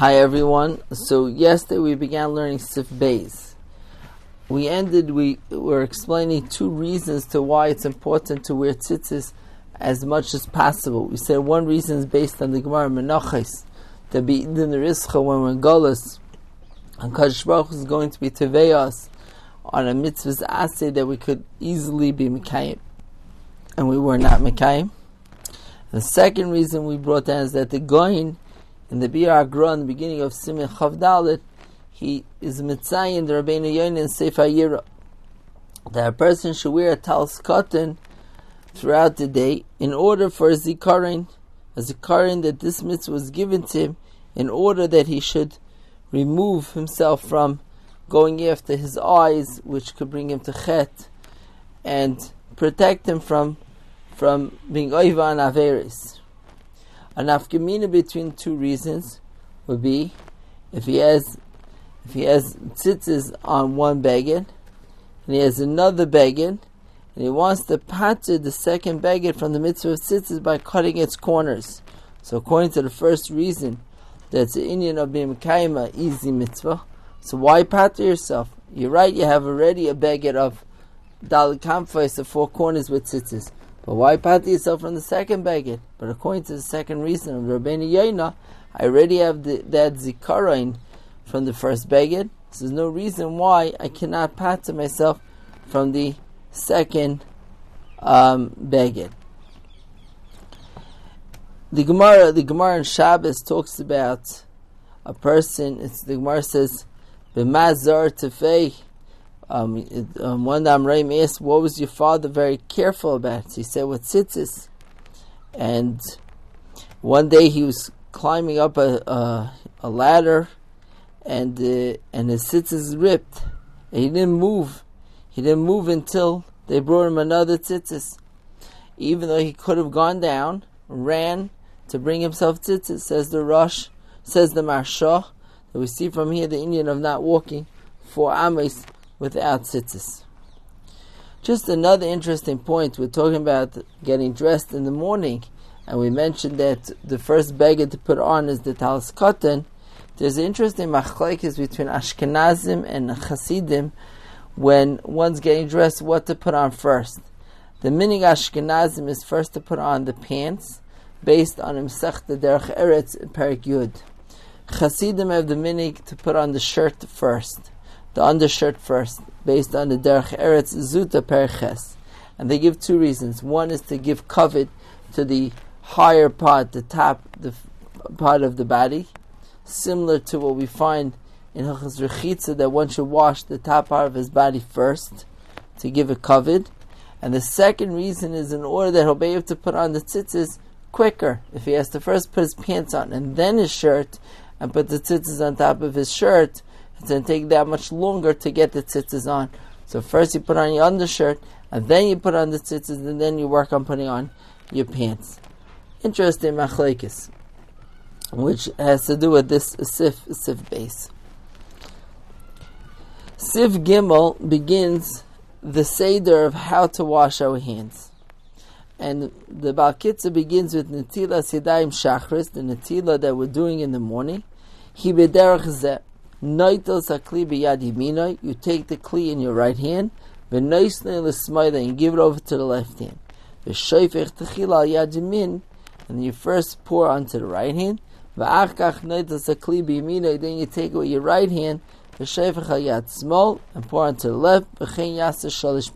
Hi everyone. So yesterday we began learning Sif Bays. We ended, we were explaining two reasons to why it's important to wear tzitzis as much as possible. We said one reason is based on the Gemara Menachos, to be in the Rischa when we're Golas, and Kadosh Baruch is going to be Teveyas on a mitzvah's assay that we could easily be Mekayim. And we were not Mekayim. The second reason we brought down is that the Goin in the Biur HaGra in the beginning of Siman Chavdalit, he is Mitzayin, the Rabbeinu Yoin in Sefer Yira, that a person should wear a talis katan throughout the day in order for a zikaron, a zikaron that this mitzvah was given to him in order that he should remove himself from going after his eyes, which could bring him to chet, and protect him from from being oiva and averis. An afkamina between two reasons would be if he has if he has tzitzis on one beged and he has another beged and he wants to pater the second beged from the mitzvah of tzitzis by cutting its corners. So according to the first reason, that's the inyan of being kaima easy mitzvah. So why pater yourself? You're right. You have already a beged of dalit kamfais of four corners with tzitzis. But why pat yourself from the second beged? But according to the second reason of Rabbeinu Yoina, I already have the, that zikaron from the first beged. So there's no reason why I cannot pat to myself from the second um, beged. The Gemara, the Gemara in Shabbos talks about a person. It's the Gemara says, "B'mazar tefei." Um, um, one time Ram asked, "What was your father very careful about?" He said, "With tzitzis." And one day he was climbing up a a, a ladder, and uh, and his tzitzis ripped. And he didn't move. He didn't move until they brought him another tzitzis. Even though he could have gone down, ran to bring himself tzitzis, says the Rosh, says the Maharsha, that we see from here the inyan of not walking for ames without tzitzis. Just another interesting point, we're talking about getting dressed in the morning, and we mentioned that the first beged to put on is the talis katan. There's an interesting machlokes between Ashkenazim and Hasidim when one's getting dressed, what to put on first. The minhag Ashkenazim is first to put on the pants, based on Imsech Derech Eretz Perek Yud. Hasidim have the minhag to put on the shirt first the undershirt first, based on the Derech Eretz Zuta Perches. And they give two reasons. One is to give kavod to the higher part, the top, the part of the body, similar to what we find in Hilchas Rechitza, that one should wash the top part of his body first to give a kavod. And the second reason is in order that he'll be able to put on the tzitzis quicker. If he has to first put his pants on and then his shirt, and put the tzitzis on top of his shirt, it's going to take that much longer to get the tzitzis on. So first you put on your undershirt, and then you put on the tzitzis, and then you work on putting on your pants. Interesting machlokes, which has to do with this sif sif base. Sif Gimel begins the seder of how to wash our hands. And the Balkitza begins with Netilas Yadayim Shachris, the Natila that we're doing in the morning. He bederach zeh. You take the kli in your right hand, and give it over to the left hand. V'shoifech techila and you first pour onto the right hand, v'achkach then you take it with your right hand, yad small, and pour onto the left, shalish.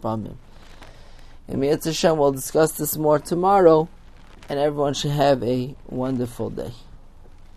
And Mitzvah Hashem will discuss this more tomorrow, and everyone should have a wonderful day.